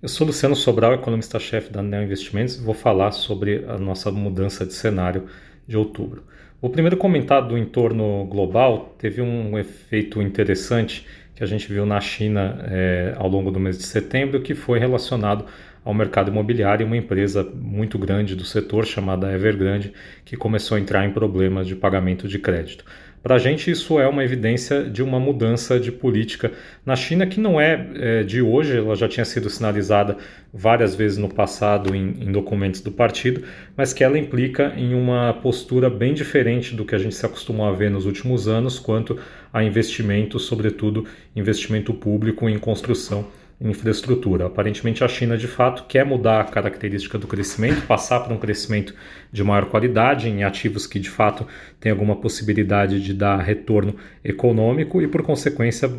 Eu sou Luciano Sobral, economista-chefe da Neo Investimentos, e vou falar sobre a nossa mudança de cenário de outubro. O primeiro comentar do entorno global teve um efeito interessante que a gente viu na China é, ao longo do mês de setembro, que foi relacionado ao mercado imobiliário, uma empresa muito grande do setor chamada Evergrande, que começou a entrar em problemas de pagamento de crédito. Para a gente, isso é uma evidência de uma mudança de política. Na China que não é, é, de hoje, ela já tinha sido sinalizada várias vezes no passado em, em, documentos do partido, mas que ela implica em uma postura bem diferente do que a gente se acostumou a ver nos últimos anos quanto a investimento, sobretudo investimento público em construção infraestrutura. Aparentemente, a China de fato quer mudar a característica do crescimento, passar para um crescimento de maior qualidade em ativos que de fato têm alguma possibilidade de dar retorno econômico e, por consequência,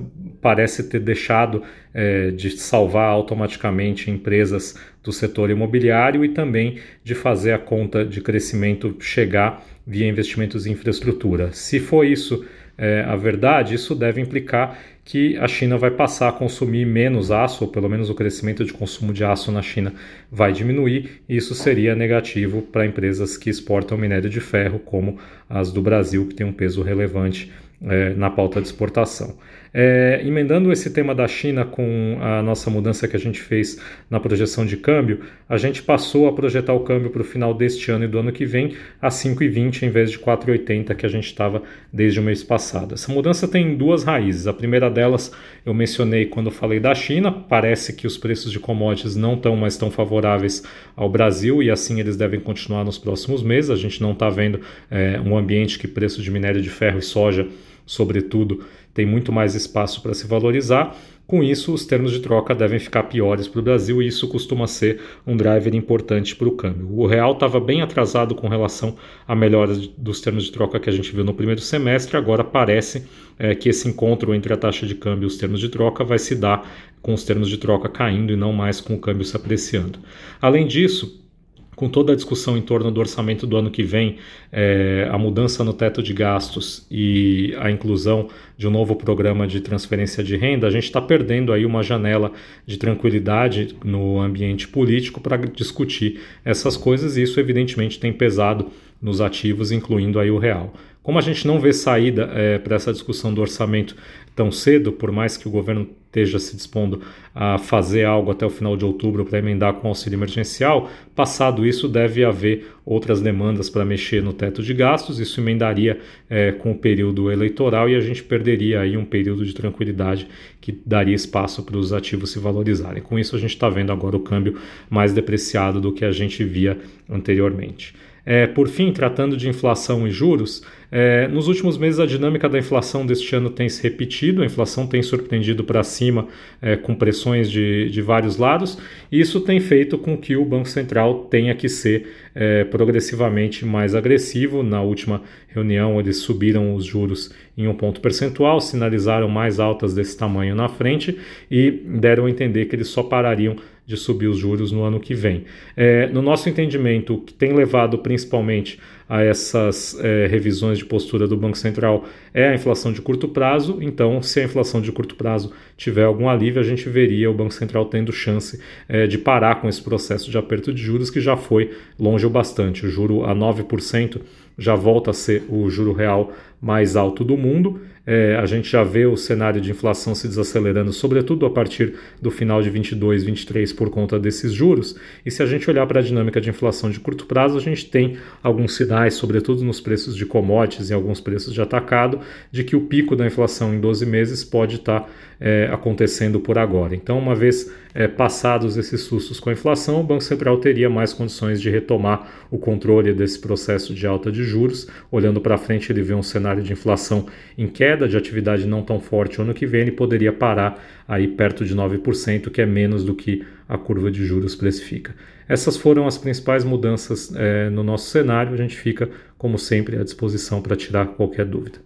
parece ter deixado é, de salvar automaticamente empresas do setor imobiliário e também de fazer a conta de crescimento chegar via investimentos em infraestrutura. Se for isso é, a verdade, isso deve implicar que a China vai passar a consumir menos aço, ou pelo menos o crescimento de consumo de aço na China vai diminuir, e isso seria negativo para empresas que exportam minério de ferro, como as do Brasil, que tem um peso relevante é, na pauta de exportação. É, emendando esse tema da China com a nossa mudança que a gente fez na projeção de câmbio, a gente passou a projetar o câmbio para o final deste ano e do ano que vem a 5,20 em vez de 4,80 que a gente estava desde o mês passado. Essa mudança tem duas raízes. A primeira delas eu mencionei quando falei da China. Parece que os preços de commodities não estão mais tão favoráveis ao Brasil e assim eles devem continuar nos próximos meses. A gente não está vendo é, um ambiente que preço de minério de ferro e soja sobretudo, tem muito mais espaço para se valorizar. Com isso, os termos de troca devem ficar piores para o Brasil e isso costuma ser um driver importante para o câmbio. O real estava bem atrasado com relação à melhora dos termos de troca que a gente viu no primeiro semestre. Agora parece é, que esse encontro entre a taxa de câmbio e os termos de troca vai se dar com os termos de troca caindo e não mais com o câmbio se apreciando. Além disso, com toda a discussão em torno do orçamento do ano que vem, é, a mudança no teto de gastos e a inclusão de um novo programa de transferência de renda, a gente está perdendo aí uma janela de tranquilidade no ambiente político para discutir essas coisas e isso evidentemente tem pesado nos ativos, incluindo aí o real. Como a gente não vê saída é, para essa discussão do orçamento tão cedo, por mais que o governo esteja se dispondo a fazer algo até o final de outubro para emendar com auxílio emergencial, passado isso deve haver outras demandas para mexer no teto de gastos, isso emendaria é, com o período eleitoral e a gente perderia aí um período de tranquilidade que daria espaço para os ativos se valorizarem. Com isso a gente está vendo agora o câmbio mais depreciado do que a gente via anteriormente. É, por fim, tratando de inflação e juros, é, nos últimos meses a dinâmica da inflação deste ano tem se repetido, a inflação tem surpreendido para cima é, com pressões de, de vários lados, e isso tem feito com que o Banco Central tenha que ser é, progressivamente mais agressivo. Na última reunião, eles subiram os juros em um ponto percentual, sinalizaram mais altas desse tamanho na frente e deram a entender que eles só parariam de subir os juros no ano que vem. É, no nosso entendimento, o que tem levado principalmente a essas é, revisões de postura do Banco Central é a inflação de curto prazo. Então, se a inflação de curto prazo tiver algum alívio, a gente veria o Banco Central tendo chance é, de parar com esse processo de aperto de juros que já foi longe o bastante. O juro a 9% já volta a ser o juro real mais alto do mundo. É, a gente já vê o cenário de inflação se desacelerando, sobretudo a partir do final de 22, 23, por conta desses juros. E se a gente olhar para a dinâmica de inflação de curto prazo, a gente tem alguns sinais, sobretudo nos preços de commodities e alguns preços de atacado, de que o pico da inflação em 12 meses pode estar tá, é, acontecendo por agora. Então, uma vez é, passados esses sustos com a inflação, o Banco Central teria mais condições de retomar o controle desse processo de alta de juros. Olhando para frente, ele vê um cenário de inflação em queda, de atividade não tão forte ano que vem, ele poderia parar aí perto de 9%, que é menos do que a curva de juros precifica. Essas foram as principais mudanças é, no nosso cenário. A gente fica, como sempre, à disposição para tirar qualquer dúvida.